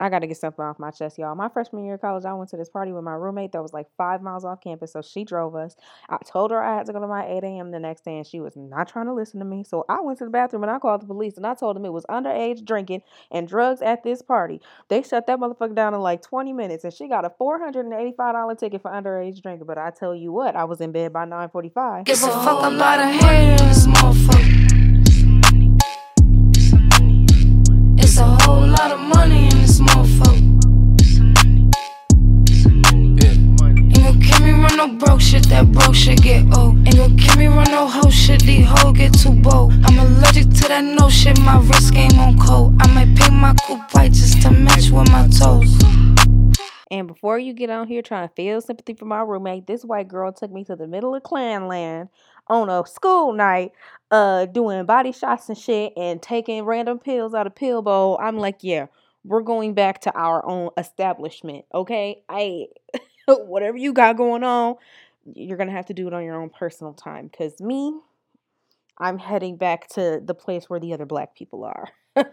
I got to get something off my chest, y'all. My freshman year of college, I went to this party with my roommate that was like five miles off campus. So she drove us. I told her I had to go to my 8 a.m. the next day, and she was not trying to listen to me. So I went to the bathroom and I called the police and I told them it was underage drinking and drugs at this party. They shut that motherfucker down in like 20 minutes, and she got a $485 ticket for underage drinking. But I tell you what, I was in bed by 9:45. Give a fuck about a hater in this motherfucker. It's a whole lot of money hoes get too bold. I'm allergic to that no shit, my wrist game on cold. I might paint my coupe white just to match with my toes. And before you get on here trying to feel sympathy for my roommate, this white girl took me to the middle of Clan Land on a school night, uh, doing body shots and shit and taking random pills out of pill bowl. I'm like, yeah, we're going back to our own establishment, okay? I whatever you got going on, you're gonna have to do it on your own personal time. Cause me, I'm heading back to the place where the other black people are.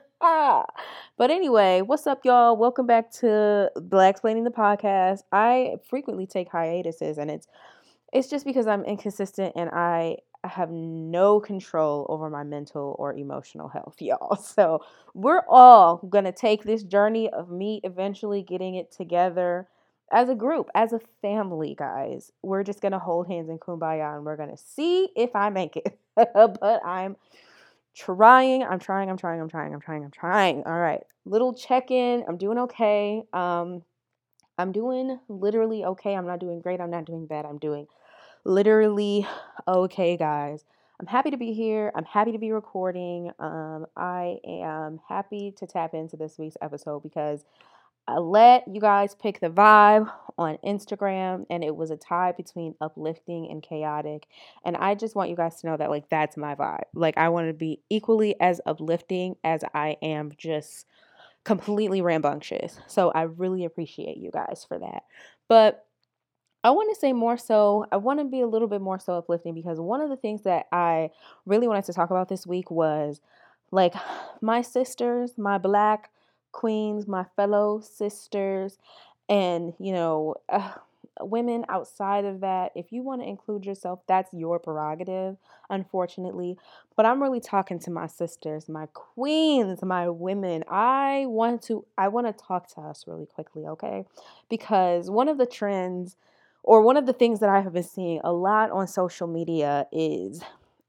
But anyway, what's up, y'all? Welcome back to Black Explaining the podcast. I frequently take hiatuses, and it's it's just because I'm inconsistent and I have no control over my mental or emotional health, y'all. So we're all gonna take this journey of me eventually getting it together as a group, as a family, guys. We're just gonna hold hands in kumbaya and we're gonna see if I make it. but I'm trying, I'm trying, I'm trying, I'm trying, I'm trying, I'm trying. All right. Little check-in. I'm doing okay. Um I'm doing literally okay. I'm not doing great. I'm not doing bad. I'm doing literally okay, guys. I'm happy to be here. I'm happy to be recording. Um, I am happy to tap into this week's episode because I let you guys pick the vibe on Instagram, and it was a tie between uplifting and chaotic. And I just want you guys to know that, like, that's my vibe. Like, I want to be equally as uplifting as I am just completely rambunctious. So I really appreciate you guys for that. But I want to say more so, I want to be a little bit more so uplifting because one of the things that I really wanted to talk about this week was like my sisters, my black queens, my fellow sisters, and you know, uh, women outside of that, if you want to include yourself, that's your prerogative, unfortunately. But I'm really talking to my sisters, my queens, my women. I want to I want to talk to us really quickly, okay? Because one of the trends or one of the things that I have been seeing a lot on social media is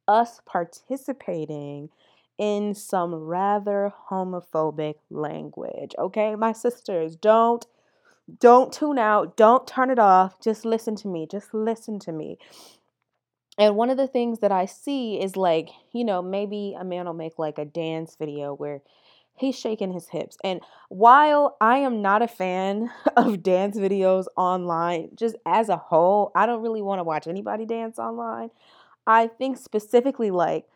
us participating in some rather homophobic language. Okay, my sisters, don't don't tune out, don't turn it off. Just listen to me. Just listen to me. And one of the things that I see is like, you know, maybe a man will make like a dance video where he's shaking his hips. And while I am not a fan of dance videos online, just as a whole, I don't really want to watch anybody dance online. I think specifically like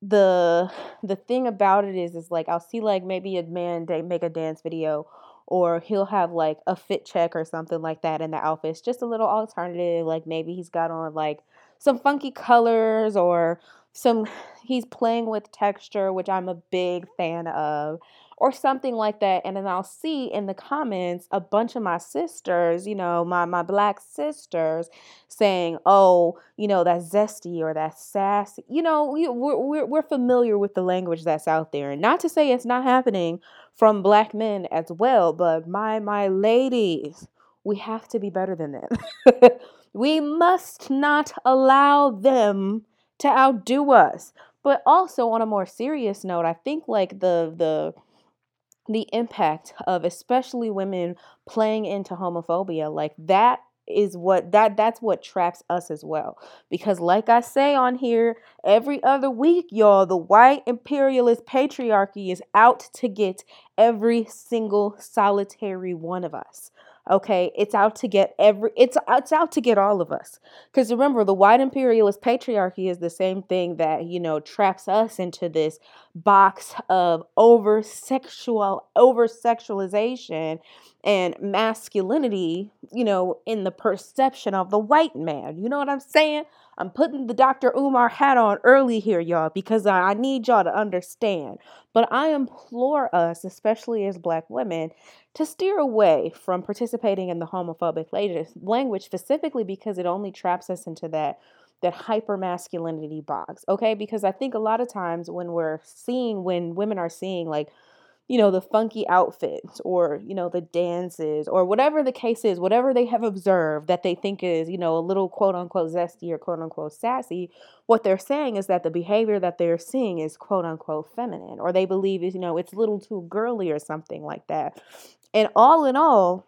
the the thing about it is is like I'll see like maybe a man they make a dance video or he'll have like a fit check or something like that in the outfits just a little alternative like maybe he's got on like some funky colors or some he's playing with texture which I'm a big fan of or something like that and then I'll see in the comments a bunch of my sisters you know my my black sisters saying oh you know that's zesty or that's sassy. You know we, we're, we're, we're familiar with the language that's out there. And not to say it's not happening from black men as well but my my ladies we have to be better than them. We must not allow them to outdo us. But also on a more serious note i think like the the the impact of especially women playing into homophobia like that is what that that's what traps us as well. Because like i say on here every other week y'all the white imperialist patriarchy is out to get every single solitary one of us okay it's out to get every it's it's out to get all of us because remember the white imperialist patriarchy is the same thing that you know traps us into this box of over sexual over sexualization and masculinity, you know, in the perception of the white man. You know what I'm saying? I'm putting the Dr. Umar hat on early here, y'all, because I need y'all to understand. But I implore us, especially as black women, to steer away from participating in the homophobic language specifically because it only traps us into that that hyper masculinity box. Okay? Because I think a lot of times when we're seeing when women are seeing like you know, the funky outfits or, you know, the dances or whatever the case is, whatever they have observed that they think is, you know, a little quote unquote zesty or quote unquote sassy, what they're saying is that the behavior that they're seeing is quote unquote feminine or they believe is, you know, it's a little too girly or something like that. And all in all,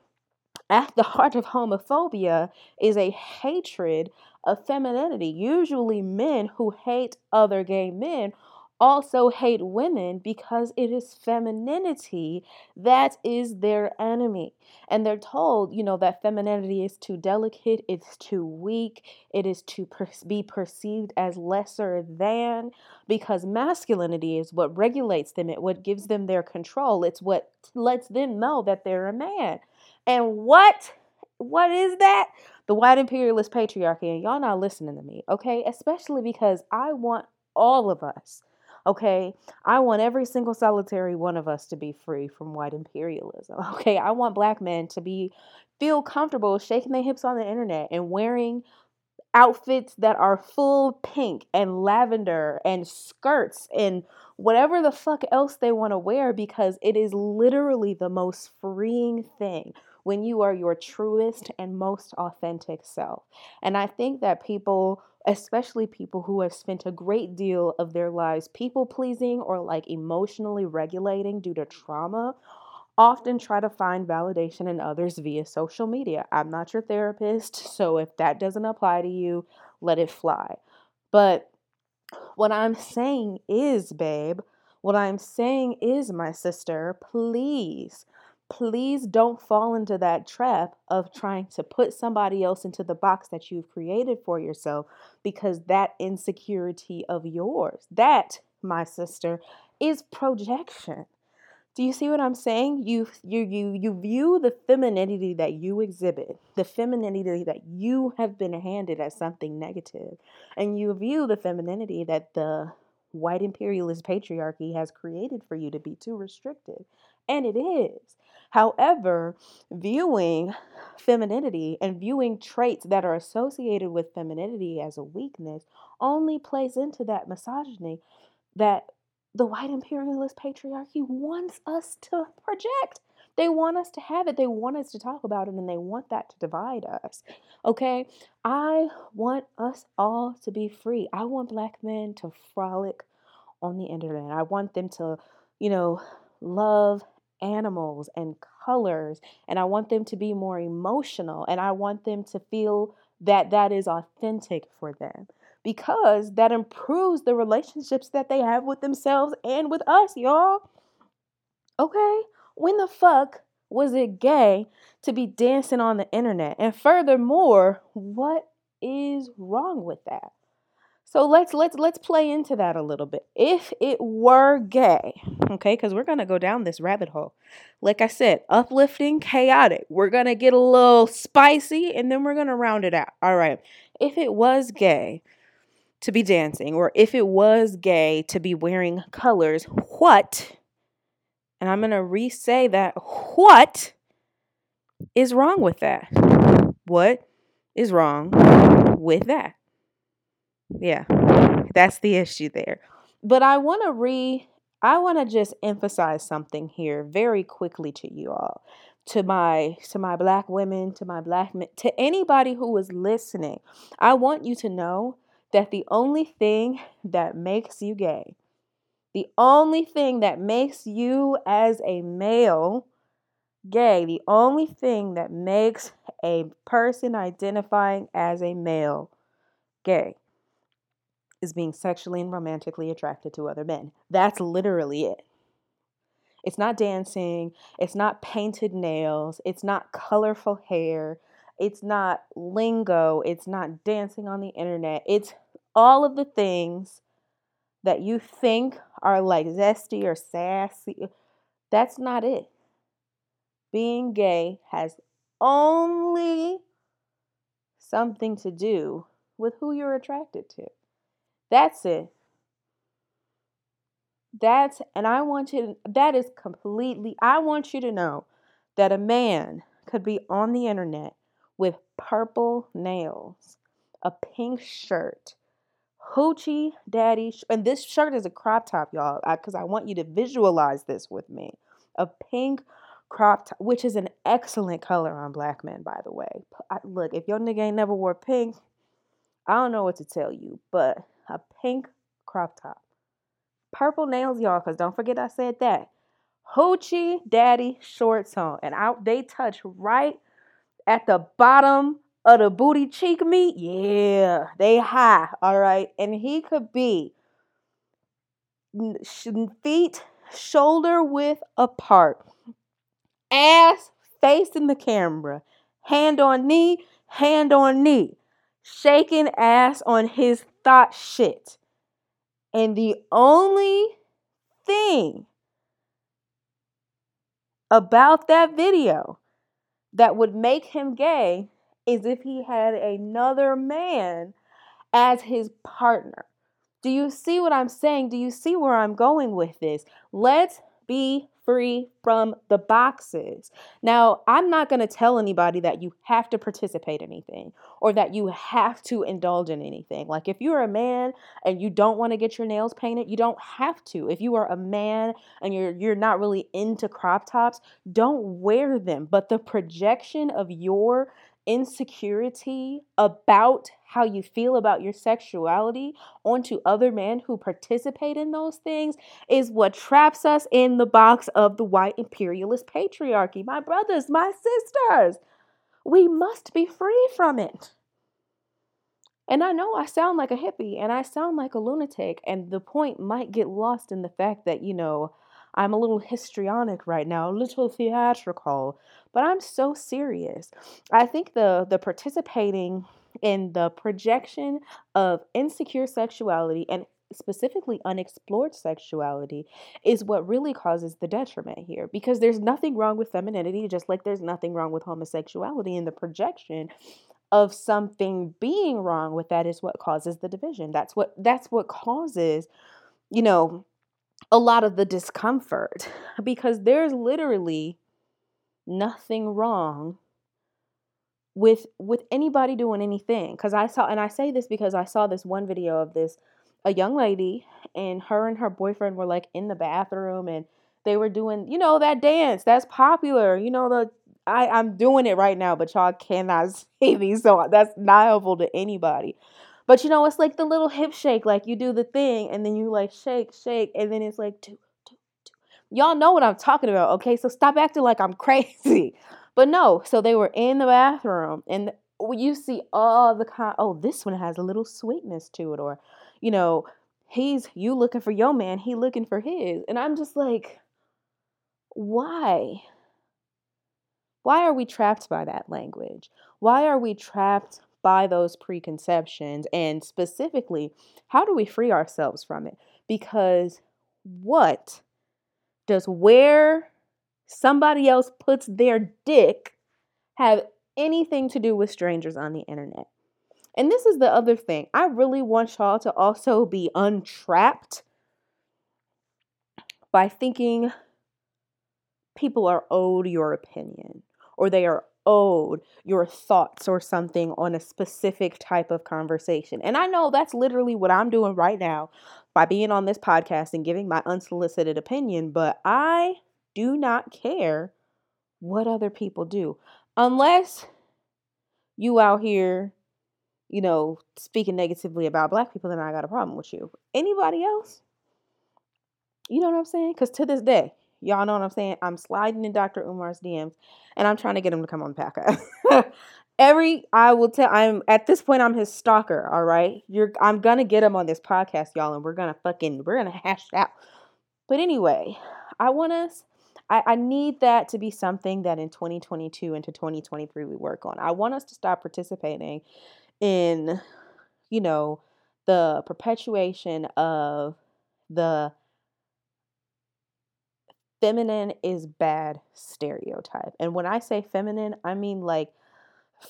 at the heart of homophobia is a hatred of femininity. Usually, men who hate other gay men also hate women because it is femininity that is their enemy. And they're told, you know, that femininity is too delicate, it's too weak, it is to per- be perceived as lesser than because masculinity is what regulates them, it what gives them their control, it's what lets them know that they're a man. And what what is that? The white imperialist patriarchy. And y'all not listening to me, okay? Especially because I want all of us Okay. I want every single solitary one of us to be free from white imperialism. Okay. I want black men to be feel comfortable shaking their hips on the internet and wearing outfits that are full pink and lavender and skirts and whatever the fuck else they want to wear because it is literally the most freeing thing when you are your truest and most authentic self. And I think that people especially people who have spent a great deal of their lives people pleasing or like emotionally regulating due to trauma often try to find validation in others via social media. I'm not your therapist, so if that doesn't apply to you, let it fly. But what I'm saying is, babe, what I'm saying is, my sister, please please don't fall into that trap of trying to put somebody else into the box that you've created for yourself because that insecurity of yours, that, my sister, is projection. Do you see what I'm saying? You you you you view the femininity that you exhibit, the femininity that you have been handed as something negative, and you view the femininity that the white imperialist patriarchy has created for you to be too restrictive. And it is. However, viewing femininity and viewing traits that are associated with femininity as a weakness only plays into that misogyny that the white imperialist patriarchy wants us to project. They want us to have it. They want us to talk about it and they want that to divide us. Okay? I want us all to be free. I want black men to frolic on the internet. I want them to, you know, love animals and colors and I want them to be more emotional and I want them to feel that that is authentic for them because that improves the relationships that they have with themselves and with us, y'all. Okay? When the fuck was it gay to be dancing on the internet? And furthermore, what is wrong with that? So let's let's let's play into that a little bit. If it were gay, okay, because we're gonna go down this rabbit hole. Like I said, uplifting, chaotic. We're gonna get a little spicy and then we're gonna round it out. All right. If it was gay to be dancing, or if it was gay to be wearing colors, what? And I'm gonna re-say that what is wrong with that? What is wrong with that? Yeah, that's the issue there. But I want to re I want to just emphasize something here very quickly to you all. To my to my black women, to my black men, to anybody who is listening. I want you to know that the only thing that makes you gay, the only thing that makes you as a male gay, the only thing that makes a person identifying as a male gay is being sexually and romantically attracted to other men. That's literally it. It's not dancing, it's not painted nails, it's not colorful hair, it's not lingo, it's not dancing on the internet. It's all of the things that you think are like zesty or sassy. Uh, that's not it. Being gay has only something to do with who you're attracted to. That's it. That's, and I want you to, that is completely, I want you to know that a man could be on the internet with purple nails, a pink shirt, hoochie daddy, and this shirt is a crop top, y'all, because I, I want you to visualize this with me. A pink crop top, which is an excellent color on black men, by the way. I, look, if your nigga ain't never wore pink, I don't know what to tell you, but a pink crop top. Purple nails, y'all, because don't forget I said that. Hoochie Daddy shorts on. And out they touch right at the bottom of the booty cheek meat. Yeah, they high. All right. And he could be feet shoulder width apart, ass facing the camera, hand on knee, hand on knee, shaking ass on his thought shit. And the only thing about that video that would make him gay is if he had another man as his partner. Do you see what I'm saying? Do you see where I'm going with this? Let's be free from the boxes. Now, I'm not going to tell anybody that you have to participate in anything or that you have to indulge in anything. Like if you're a man and you don't want to get your nails painted, you don't have to. If you are a man and you're you're not really into crop tops, don't wear them. But the projection of your insecurity about how you feel about your sexuality onto other men who participate in those things is what traps us in the box of the white imperialist patriarchy. My brothers, my sisters, we must be free from it. And I know I sound like a hippie and I sound like a lunatic, and the point might get lost in the fact that, you know, I'm a little histrionic right now, a little theatrical, but I'm so serious. I think the the participating in the projection of insecure sexuality and specifically unexplored sexuality is what really causes the detriment here because there's nothing wrong with femininity just like there's nothing wrong with homosexuality and the projection of something being wrong with that is what causes the division. That's what that's what causes you know a lot of the discomfort because there's literally nothing wrong with with anybody doing anything cuz I saw and I say this because I saw this one video of this a young lady and her and her boyfriend were like in the bathroom and they were doing you know that dance that's popular you know the I I'm doing it right now but y'all cannot see me so that's not helpful to anybody but you know, it's like the little hip shake, like you do the thing and then you like shake, shake, and then it's like two, two, two. Y'all know what I'm talking about, okay? So stop acting like I'm crazy. But no, so they were in the bathroom and you see all the kind oh, this one has a little sweetness to it, or you know, he's you looking for your man, he looking for his. And I'm just like, why? Why are we trapped by that language? Why are we trapped by those preconceptions and specifically how do we free ourselves from it because what does where somebody else puts their dick have anything to do with strangers on the internet and this is the other thing i really want y'all to also be untrapped by thinking people are owed your opinion or they are owed your thoughts or something on a specific type of conversation. And I know that's literally what I'm doing right now by being on this podcast and giving my unsolicited opinion, but I do not care what other people do unless you out here you know speaking negatively about black people then i got a problem with you anybody else you know what i'm saying because to this day Y'all know what I'm saying? I'm sliding in Dr. Umar's DMs and I'm trying to get him to come on the. Every I will tell I'm at this point I'm his stalker, all right? You're I'm gonna get him on this podcast, y'all, and we're gonna fucking we're gonna hash it out. But anyway, I want us I, I need that to be something that in 2022 into 2023 we work on. I want us to stop participating in, you know, the perpetuation of the feminine is bad stereotype. And when I say feminine, I mean like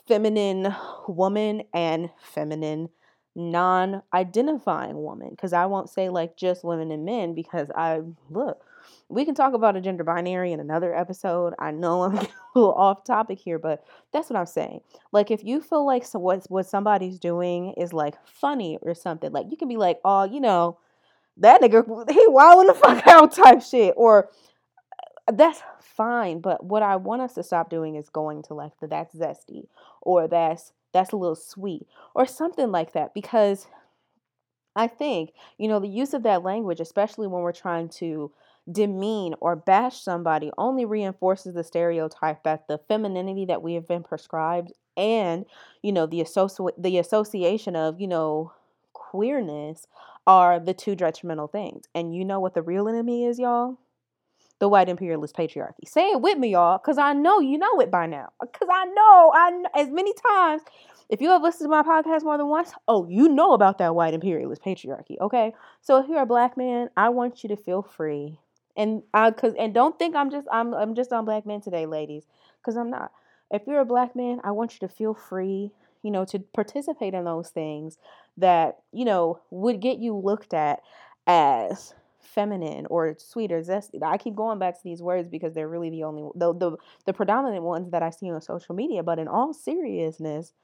feminine woman and feminine non identifying woman. Because I won't say like just women and men because I look, we can talk about a gender binary in another episode. I know I'm a little off topic here, but that's what I'm saying. Like if you feel like so what what somebody's doing is like funny or something, like you can be like, oh, you know, that nigga he wilding the fuck out type shit. Or uh, that's fine. But what I want us to stop doing is going to like the that's zesty or that's that's a little sweet or something like that because I think, you know, the use of that language, especially when we're trying to demean or bash somebody, only reinforces the stereotype that the femininity that we have been prescribed and, you know, the associ- the association of, you know, queerness are the two detrimental things. And you know what the real enemy is, y'all? the white imperialist patriarchy. Say it with me, y'all, because I know you know it by now. Because I know, I as many times, if you have listened to my podcast more than once, oh, you know about that white imperialist patriarchy. Okay, so if you're a black man, I want you to feel free, and I cause and don't think I'm just I'm I'm just on black men today, ladies, because I'm not. If you're a black man, I want you to feel free, you know, to participate in those things that you know would get you looked at as feminine or sweet or zesty. I keep going back to these words because they're really the only the the, the predominant ones that I see on social media. But in all seriousness,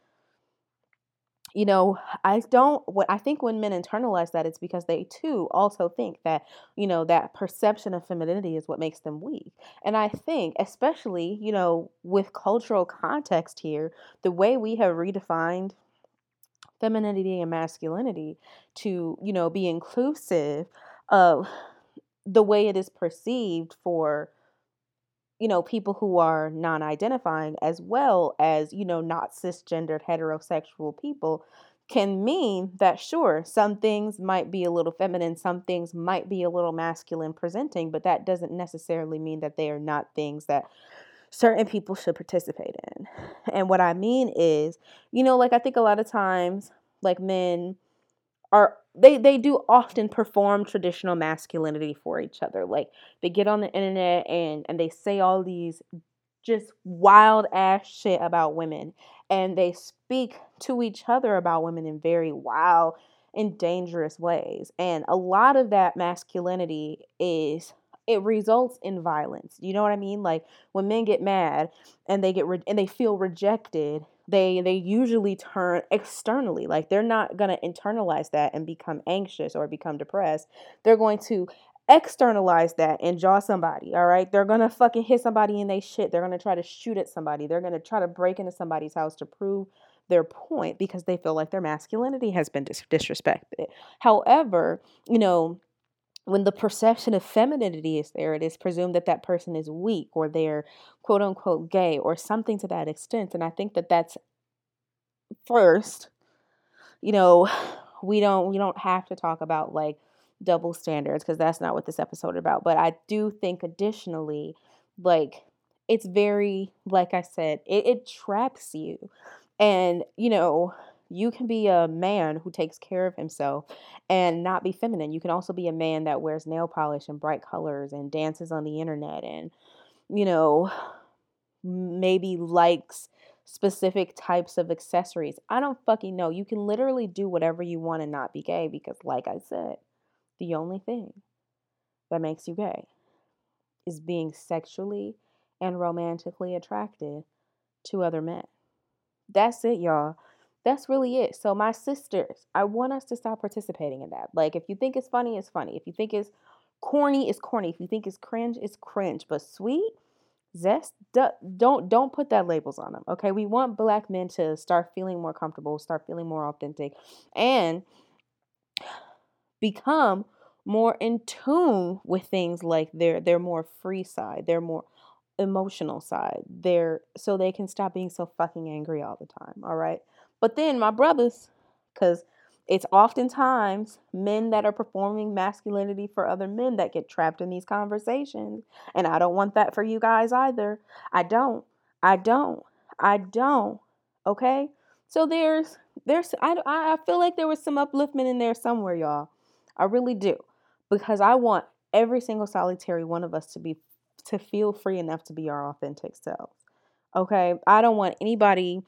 you know, I don't what I think when men internalize that it's because they too also think that, you know, that perception of femininity is what makes them weak. And I think especially, you know, with cultural context here, the way we have redefined femininity and masculinity to, you know, be inclusive of the way it is perceived for you know people who are non-identifying as well as you know not cisgendered heterosexual people can mean that sure some things might be a little feminine some things might be a little masculine presenting but that doesn't necessarily mean that they are not things that certain people should participate in. And what i mean is you know like i think a lot of times like men are they they do often perform traditional masculinity for each other. Like they get on the internet and and they say all these just wild ass shit about women and they speak to each other about women in very wild and dangerous ways. And a lot of that masculinity is it results in violence. You know what i mean? Like when men get mad and they get re- and they feel rejected they they usually turn externally like they're not going to internalize that and become anxious or become depressed. They're going to externalize that and jaw somebody all right? They're going to fucking hit somebody in they shit. They're going to try to shoot at somebody. They're going to try to break into somebody's house to prove their point because they feel like their masculinity has been dis- disrespected. However you know when the perception of femininity is there, it is presumed that that person is weak or they're quote unquote gay or something to that extent. And I think that that's first, you know, we don't we don't have to talk about like double standards because that's not what this episode is about. But I do think additionally, like it's very like I said, it, it traps you. And, you know, you can be a man who takes care of himself and not be feminine. You can also be a man that wears nail polish and bright colors and dances on the internet and, you know, maybe likes specific types of accessories. I don't fucking know. You can literally do whatever you want and not be gay because, like I said, the only thing that makes you gay is being sexually and romantically attracted to other men. That's it, y'all that's really it. So, my sisters, I want us to stop participating in that. Like, if you think it's funny, it's funny. If you think it's corny, it's corny. If you think it's cringe, it's cringe. But sweet, zest, don't don't put that labels on them. Okay, we want black men to start feeling more comfortable, start feeling more authentic, and become more in tune with things like their their more free side, their more emotional side. Their so they can stop being so fucking angry all the time. All right. But then my brothers, because it's oftentimes men that are performing masculinity for other men that get trapped in these conversations. And I don't want that for you guys either. I don't. I don't. I don't. Okay? So there's there's I I feel like there was some upliftment in there somewhere, y'all. I really do. Because I want every single solitary one of us to be to feel free enough to be our authentic selves. Okay? I don't want anybody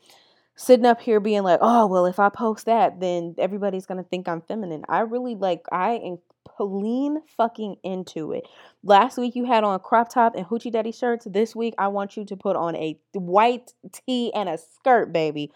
sitting up here being like, "Oh, well, if I post that, then everybody's going to think I'm feminine." I really like I am lean fucking into it. Last week you had on crop top and hoochie daddy shirts. This week I want you to put on a white tee and a skirt, baby.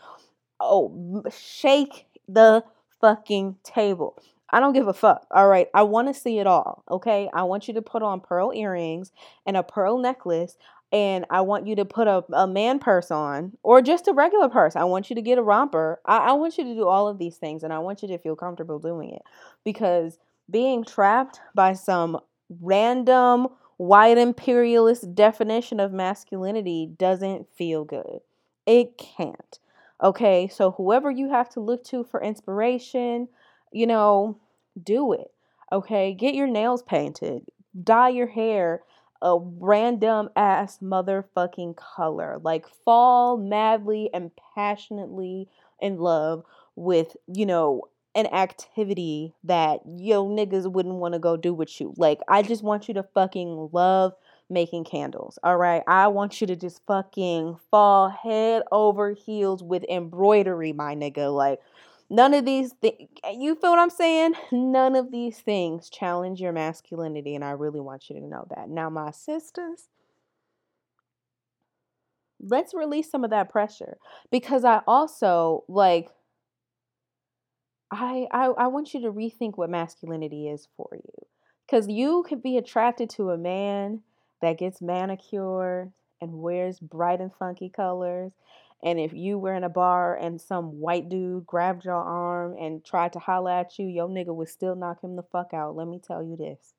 Oh, shake the fucking table. I don't give a fuck. All right. I want to see it all. Okay. I want you to put on pearl earrings and a pearl necklace. And I want you to put a, a man purse on or just a regular purse. I want you to get a romper. I, I want you to do all of these things and I want you to feel comfortable doing it because being trapped by some random white imperialist definition of masculinity doesn't feel good. It can't. Okay, so whoever you have to look to for inspiration, you know, do it. Okay, get your nails painted, dye your hair a random ass motherfucking color. Like fall madly and passionately in love with, you know, an activity that yo niggas wouldn't want to go do with you. Like, I just want you to fucking love making candles. All right. I want you to just fucking fall head over heels with embroidery, my nigga. Like, none of these things, you feel what I'm saying? None of these things challenge your masculinity. And I really want you to know that. Now, my sisters, let's release some of that pressure because I also like I, I I want you to rethink what masculinity is for you. Cuz you could be attracted to a man that gets manicured and wears bright and funky colors. And if you were in a bar and some white dude grabbed your arm and tried to holler at you, your nigga would still knock him the fuck out. Let me tell you this.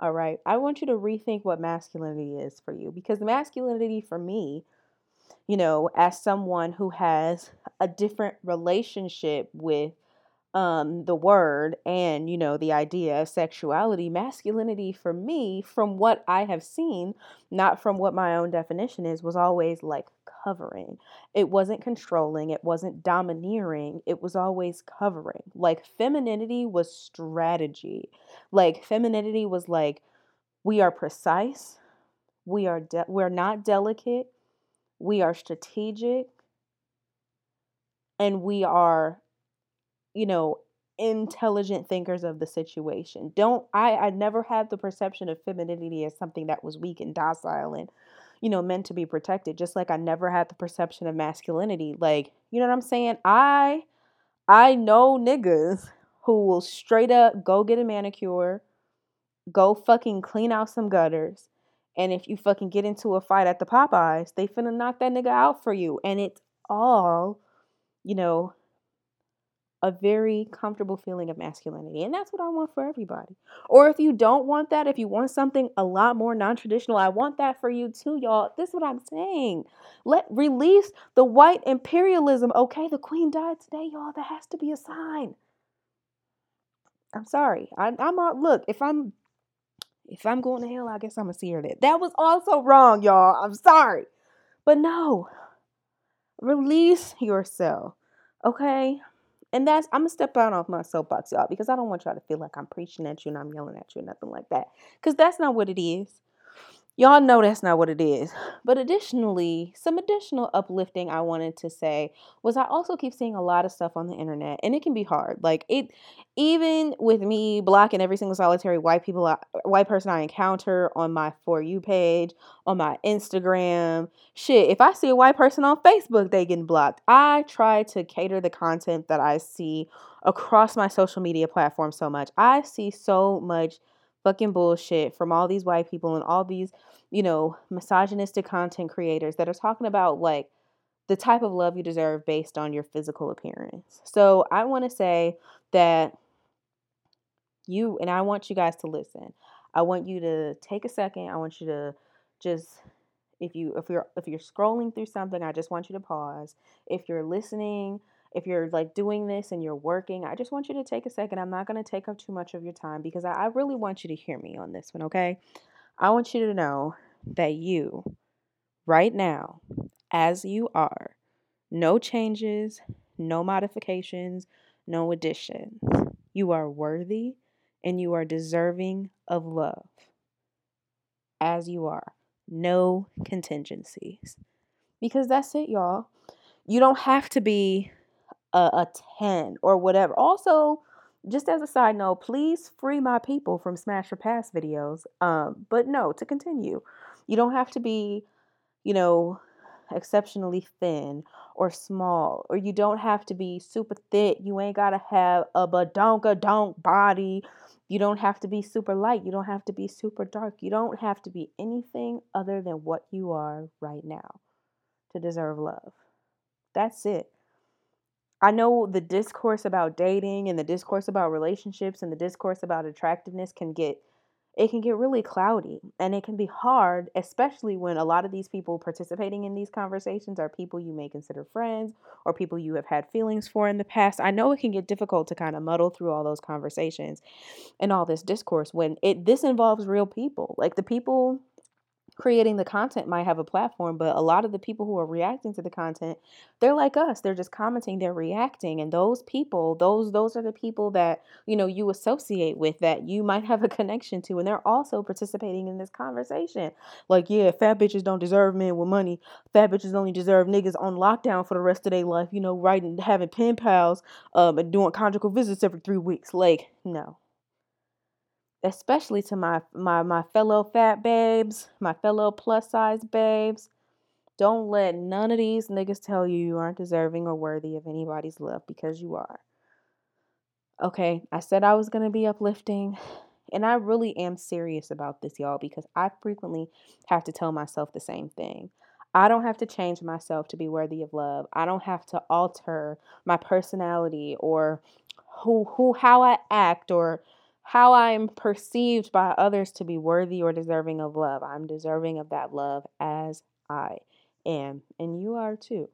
All right. I want you to rethink what masculinity is for you because masculinity for me, you know, as someone who has a different relationship with um, the word and you know the idea of sexuality masculinity for me from what i have seen not from what my own definition is was always like covering. It wasn't controlling it wasn't domineering it was always covering. Like femininity was strategy. Like femininity was like we are precise we are de- we're not delicate we are strategic and we are you know, intelligent thinkers of the situation. Don't I I never had the perception of femininity as something that was weak and docile and you know meant to be protected just like I never had the perception of masculinity like you know what I'm saying? I I know niggas who will straight up go get a manicure, go fucking clean out some gutters, and if you fucking get into a fight at the Popeyes, they finna knock that nigga out for you and it's all you know a very comfortable feeling of masculinity. And that's what I want for everybody. Or if you don't want that, if you want something a lot more non-traditional, I want that for you too, y'all. This is what I'm saying. Let release the white imperialism. Okay, the queen died today, y'all. That has to be a sign. I'm sorry. I, I'm not look, if I'm if I'm going to hell, I guess I'm gonna see her there. That was also wrong, y'all. I'm sorry. But no. Release yourself. Okay? And that's I'm gonna step out off my soapbox, y'all, because I don't want y'all to feel like I'm preaching at you and I'm yelling at you or nothing like that. Because that's not what it is. Y'all know that's not what it is. But additionally, some additional uplifting I wanted to say was I also keep seeing a lot of stuff on the internet and it can be hard. Like it even with me blocking every single solitary white people I, white person I encounter on my for you page, on my Instagram. Shit, if I see a white person on Facebook, they getting blocked. I try to cater the content that I see across my social media platform so much. I see so much fucking bullshit from all these white people and all these, you know, misogynistic content creators that are talking about like the type of love you deserve based on your physical appearance. So I want to say that you, and I want you guys to listen. I want you to take a second. I want you to just if you if you're if you're scrolling through something, I just want you to pause. If you're listening if you're like doing this and you're working, I just want you to take a second. I'm not going to take up too much of your time because I, I really want you to hear me on this one, okay? I want you to know that you, right now, as you are, no changes, no modifications, no additions. You are worthy and you are deserving of love as you are. no contingencies. Because that's it, y'all. You don't have to be a, a 10 or whatever. Also, just as a side note, please free my people from Smash or Pass videos. Um, but no, to continue, you don't have to be, you know, exceptionally thin or small, or you don't have to be super thick. You ain't gotta have a badonka donk body. You don't have to be super light. You don't have to be super dark. You don't have to be anything other than what you are right now to deserve love. That's it. I know the discourse about dating and the discourse about relationships and the discourse about attractiveness can get it can get really cloudy and it can be hard, especially when a lot of these people participating in these conversations are people you may consider friends or people you have had feelings for in the past. I know it can get difficult to kind of muddle through all those conversations and all this discourse when it this involves real people. Like the people creating the content might have a platform, but a lot of the people who are reacting to the content, they're like us. They're just commenting, they're reacting. And those people, those those are the people that, you know, you associate with that you might have a connection to and they're also participating in this conversation. Like, yeah, fat bitches don't deserve men with money. Fat bitches only deserve niggas on lockdown for the rest of their life, you know, writing having pen pals um and doing conjugal visits every 3 weeks. Like, no especially to my my my fellow fat babes, my fellow plus size babes. Don't let none of these niggas tell you you aren't deserving or worthy of anybody's love because you are. Okay, I said I was going to be uplifting, and I really am serious about this, y'all, because I frequently have to tell myself the same thing. I don't have to change myself to be worthy of love. I don't have to alter my personality or who who how I act or how I'm perceived by others to be worthy or deserving of love. I'm deserving of that love as I am, and you are too,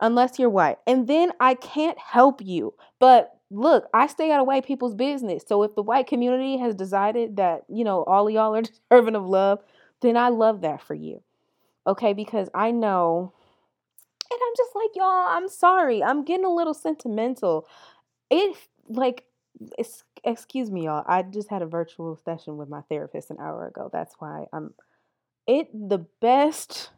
unless you're white. And then I can't help you. But look, I stay out of white people's business. So if the white community has decided that, you know, all of y'all are deserving of love, then I love that for you. Okay, because I know and I'm just like, y'all, I'm sorry. I'm getting a little sentimental. It like excuse me, y'all. I just had a virtual session with my therapist an hour ago. That's why I'm it the best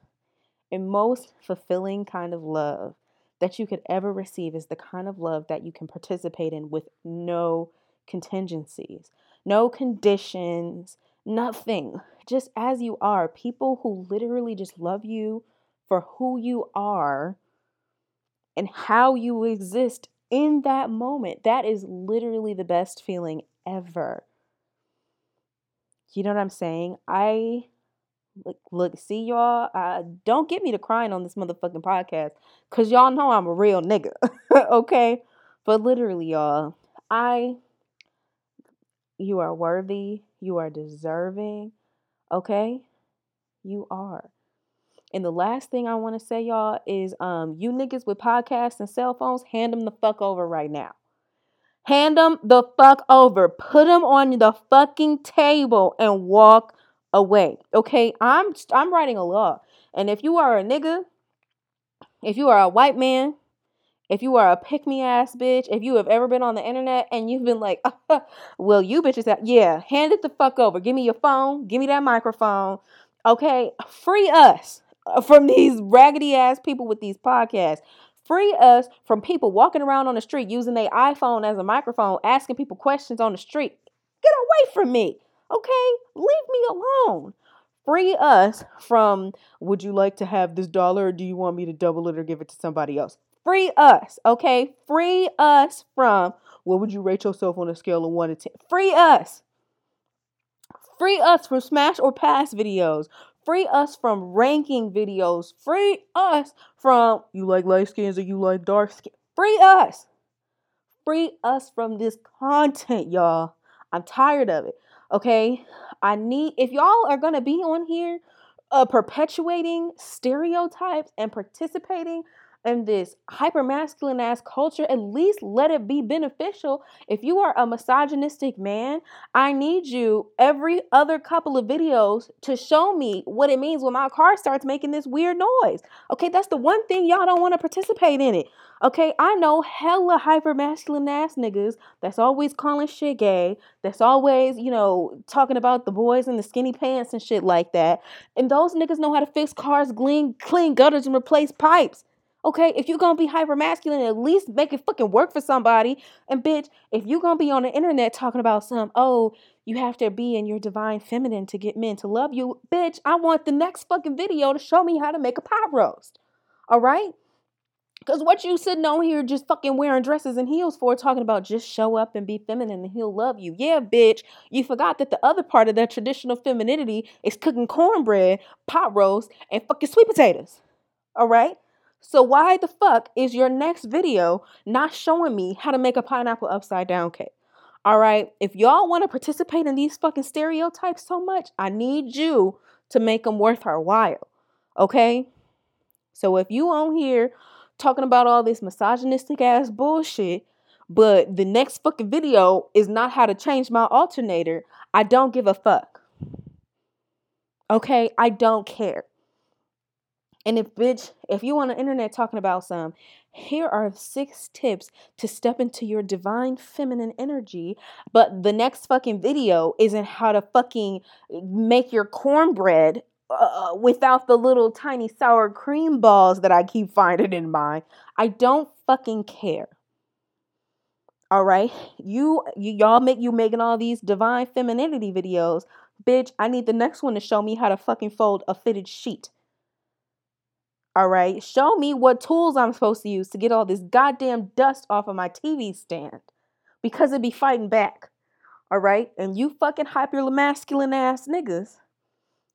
and most fulfilling kind of love that you could ever receive is the kind of love that you can participate in with no contingencies, no conditions, nothing. Just as you are, people who literally just love you for who you are and how you exist in that moment. That is literally the best feeling ever. You know what I'm saying? I look, look see y'all. Uh, don't get me to crying on this motherfucking podcast, cause y'all know I'm a real nigga, okay? But literally, y'all, I, you are worthy. You are deserving. Okay, you are. And the last thing I want to say, y'all, is um, you niggas with podcasts and cell phones, hand them the fuck over right now. Hand them the fuck over. Put them on the fucking table and walk away. Okay, I'm I'm writing a law, and if you are a nigga, if you are a white man, if you are a pick me ass bitch, if you have ever been on the internet and you've been like, well, you bitches, have, yeah, hand it the fuck over. Give me your phone. Give me that microphone. Okay, free us. Uh, from these raggedy ass people with these podcasts. Free us from people walking around on the street using their iPhone as a microphone, asking people questions on the street. Get away from me, okay? Leave me alone. Free us from would you like to have this dollar or do you want me to double it or give it to somebody else? Free us, okay? Free us from what would you rate yourself on a scale of 1 to 10? Free us. Free us from smash or pass videos. Free us from ranking videos. Free us from you like light skins or you like dark skin. Free us. Free us from this content, y'all. I'm tired of it. Okay? I need if y'all are going to be on here uh, perpetuating stereotypes and participating in this hyper masculine ass culture, at least let it be beneficial. If you are a misogynistic man, I need you every other couple of videos to show me what it means when my car starts making this weird noise. Okay, that's the one thing y'all don't want to participate in it. Okay, I know hella hyper masculine ass niggas that's always calling shit gay, that's always, you know, talking about the boys in the skinny pants and shit like that. And those niggas know how to fix cars, clean, clean gutters, and replace pipes. Okay, if you're gonna be hyper masculine, at least make it fucking work for somebody. And bitch, if you're gonna be on the internet talking about some, oh, you have to be in your divine feminine to get men to love you, bitch, I want the next fucking video to show me how to make a pot roast. All right? Because what you sitting on here just fucking wearing dresses and heels for, talking about just show up and be feminine and he'll love you. Yeah, bitch, you forgot that the other part of that traditional femininity is cooking cornbread, pot roast, and fucking sweet potatoes. All right? So why the fuck is your next video not showing me how to make a pineapple upside down cake? All right, if y'all want to participate in these fucking stereotypes so much, I need you to make them worth our while. Okay? So if you on here talking about all this misogynistic ass bullshit, but the next fucking video is not how to change my alternator, I don't give a fuck. Okay? I don't care. And if bitch, if you on the internet talking about some, here are six tips to step into your divine feminine energy, but the next fucking video isn't how to fucking make your cornbread uh, without the little tiny sour cream balls that I keep finding in mine. I don't fucking care. All right, you, you y'all make you making all these divine femininity videos, bitch. I need the next one to show me how to fucking fold a fitted sheet. All right. Show me what tools I'm supposed to use to get all this goddamn dust off of my TV stand because it be fighting back. All right. And you fucking hyper masculine ass niggas,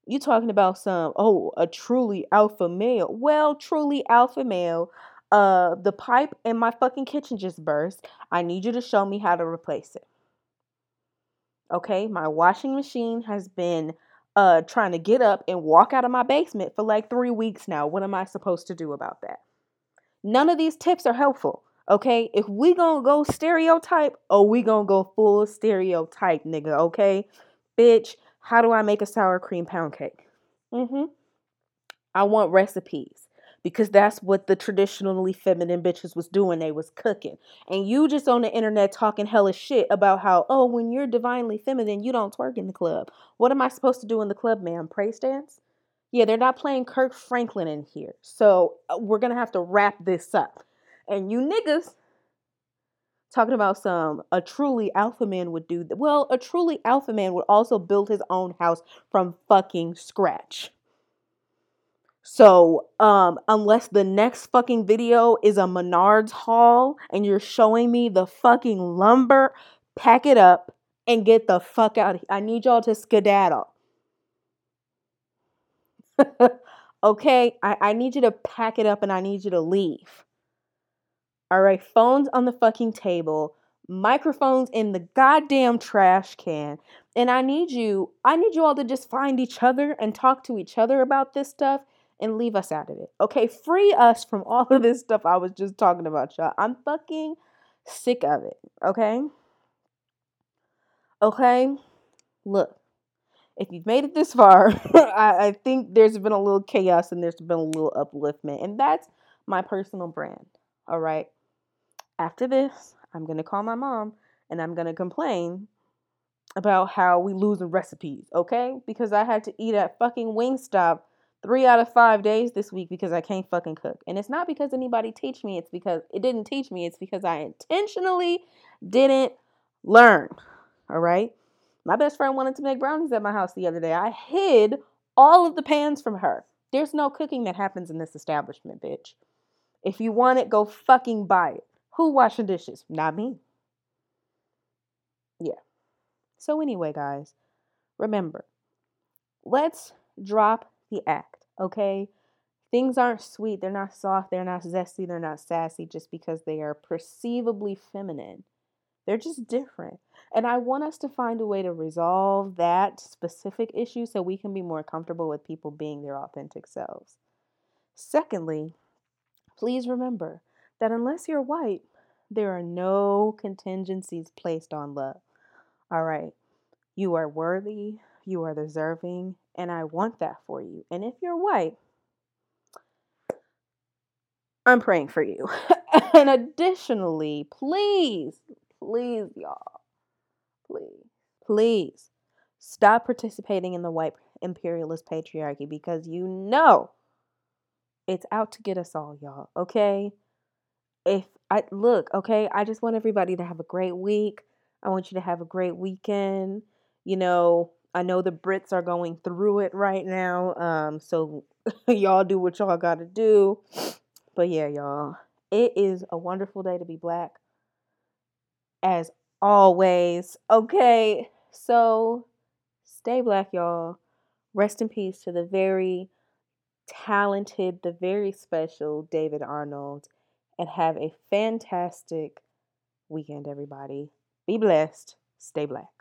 you talking about some, oh, a truly alpha male. Well, truly alpha male. Uh, the pipe in my fucking kitchen just burst. I need you to show me how to replace it. Okay. My washing machine has been uh trying to get up and walk out of my basement for like 3 weeks now. What am I supposed to do about that? None of these tips are helpful. Okay? If we to go stereotype, oh we to go full stereotype, nigga, okay? Bitch, how do I make a sour cream pound cake? Mm Mhm. I want recipes because that's what the traditionally feminine bitches was doing. They was cooking. And you just on the internet talking hella shit about how, oh, when you're divinely feminine, you don't twerk in the club. What am I supposed to do in the club, ma'am? Praise dance? Yeah, they're not playing Kirk Franklin in here. So uh, we're going to have to wrap this up. And you niggas talking about some a truly alpha man would do that. Well, a truly alpha man would also build his own house from fucking scratch. So, um, unless the next fucking video is a Menards haul and you're showing me the fucking lumber, pack it up and get the fuck out. I need y'all to skedaddle. okay, I, I need you to pack it up and I need you to leave. All right, phones on the fucking table, microphones in the goddamn trash can. And I need you, I need you all to just find each other and talk to each other about this stuff and leave us out of it. Okay, free us from all of this stuff I was just talking about, y'all. I'm fucking sick of it. Okay? Okay? Look, if you've made it this far, I, I think there's been a little chaos and there's been a little upliftment. And that's my personal brand. All right? After this, I'm going to call my mom and I'm going to complain about how we losing recipes, okay? Because I had to eat at fucking Wingstop three out of five days this week because I can't fucking cook. And it's not because anybody teach me, it's because it didn't teach me, it's because I intentionally didn't learn. All right. My best friend wanted to make brownies at my house the other day. I hid all of the pans from her. There's no cooking that happens in this establishment, bitch. If you want it, go fucking buy it. Who washing dishes? Not me. Yeah. So, anyway, guys, remember, let's drop the act, okay? Things aren't sweet, they're not soft, they're not zesty, they're not sassy just because they are perceivably feminine. They're just different. And I want us to find a way to resolve that specific issue so we can be more comfortable with people being their authentic selves. Secondly, please remember that unless you're white, there are no contingencies placed on love. All right. You are worthy, you are deserving, and I want that for you. And if you're white, I'm praying for you. and additionally, please, please, y'all, please, please stop participating in the white imperialist patriarchy because you know it's out to get us all, y'all. Okay? If I look, okay, I just want everybody to have a great week. I want you to have a great weekend. You know, I know the Brits are going through it right now. Um, so y'all do what y'all got to do. But yeah, y'all, it is a wonderful day to be black, as always. Okay, so stay black, y'all. Rest in peace to the very talented, the very special David Arnold, and have a fantastic weekend, everybody. Be blessed. Stay black.